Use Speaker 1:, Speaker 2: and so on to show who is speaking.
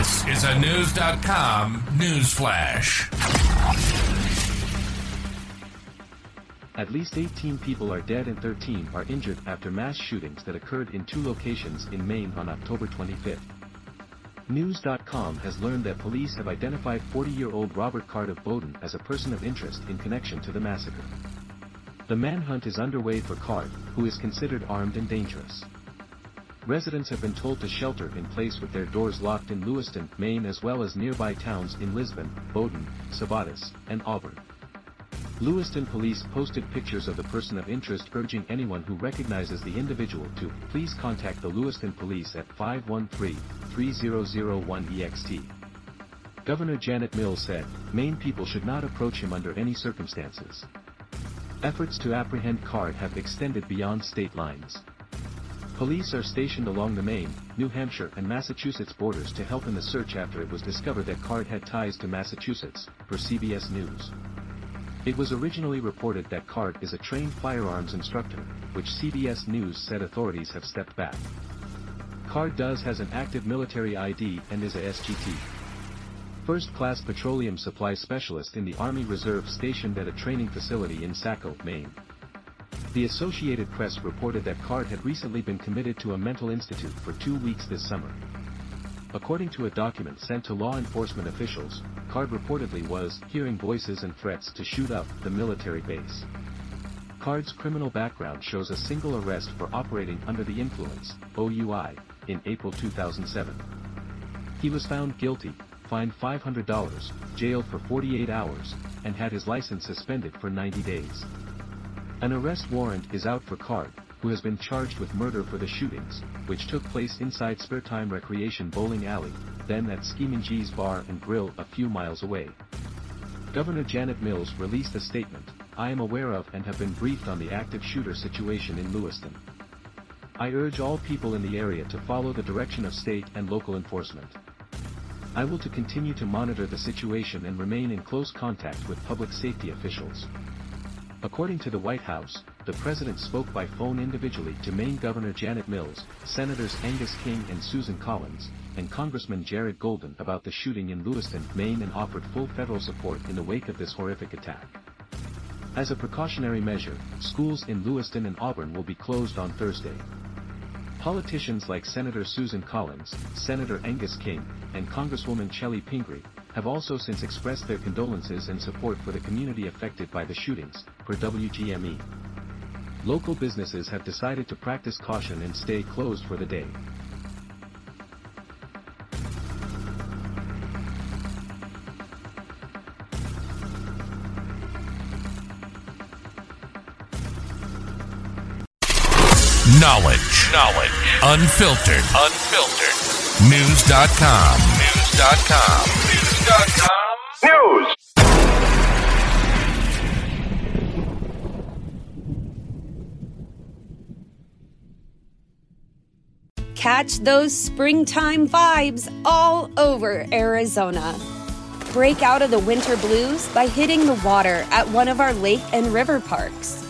Speaker 1: This is a Knewz.com news flash.
Speaker 2: At least 18 people are dead and 13 are injured after mass shootings that occurred in two locations in Maine on October 25. Knewz.com has learned that police have identified 40-year-old Robert Card of Bowdoin as a person of interest in connection to the massacre. The manhunt is underway for Card, who is considered armed and dangerous. Residents have been told to shelter in place with their doors locked in Lewiston, Maine as well as nearby towns in Lisbon, Bowdoin, Sabattus, and Auburn. Lewiston police posted pictures of the person of interest urging anyone who recognizes the individual to please contact the Lewiston police at 513-3001-EXT. Governor Janet Mills said, Maine people should not approach him under any circumstances. Efforts to apprehend Card have extended beyond state lines. Police are stationed along the Maine, New Hampshire and Massachusetts borders to help in the search after it was discovered that Card had ties to Massachusetts, per CBS News. It was originally reported that Card is a trained firearms instructor, which CBS News said authorities have stepped back. Card does has an active military ID and is a SGT. First-class petroleum supply specialist in the Army Reserve stationed at a training facility in Saco, Maine. The Associated Press reported that Card had recently been committed to a mental institute for two weeks this summer. According to a document sent to law enforcement officials, Card reportedly was hearing voices and threats to shoot up the military base. Card's criminal background shows a single arrest for operating under the influence, OUI, in April 2007. He was found guilty, fined $500, jailed for 48 hours, and had his license suspended for 90 days. An arrest warrant is out for Card, who has been charged with murder for the shootings, which took place inside Spare Time Recreation Bowling Alley, then at Schemengees Bar and Grill a few miles away. Governor Janet Mills released a statement, I am aware of and have been briefed on the active shooter situation in Lewiston. I urge all people in the area to follow the direction of state and local enforcement. I will to continue to monitor the situation and remain in close contact with public safety officials. According to the White House, the president spoke by phone individually to Maine Governor Janet Mills, Senators Angus King and Susan Collins, and Congressman Jared Golden about the shooting in Lewiston, Maine and offered full federal support in the wake of this horrific attack. As a precautionary measure, schools in Lewiston and Auburn will be closed on Thursday. Politicians like Senator Susan Collins, Senator Angus King, and Congresswoman Chellie Pingree, have also since expressed their condolences and support for the community affected by the shootings, per WGME. Local businesses have decided to practice caution and stay closed for the day.
Speaker 1: Knowledge. Knowledge. Unfiltered. Unfiltered. Knewz.com. Knewz.com. Knewz.com. News.
Speaker 3: Catch those springtime vibes all over Arizona. Break out of the winter blues by hitting the water at one of our lake and river parks.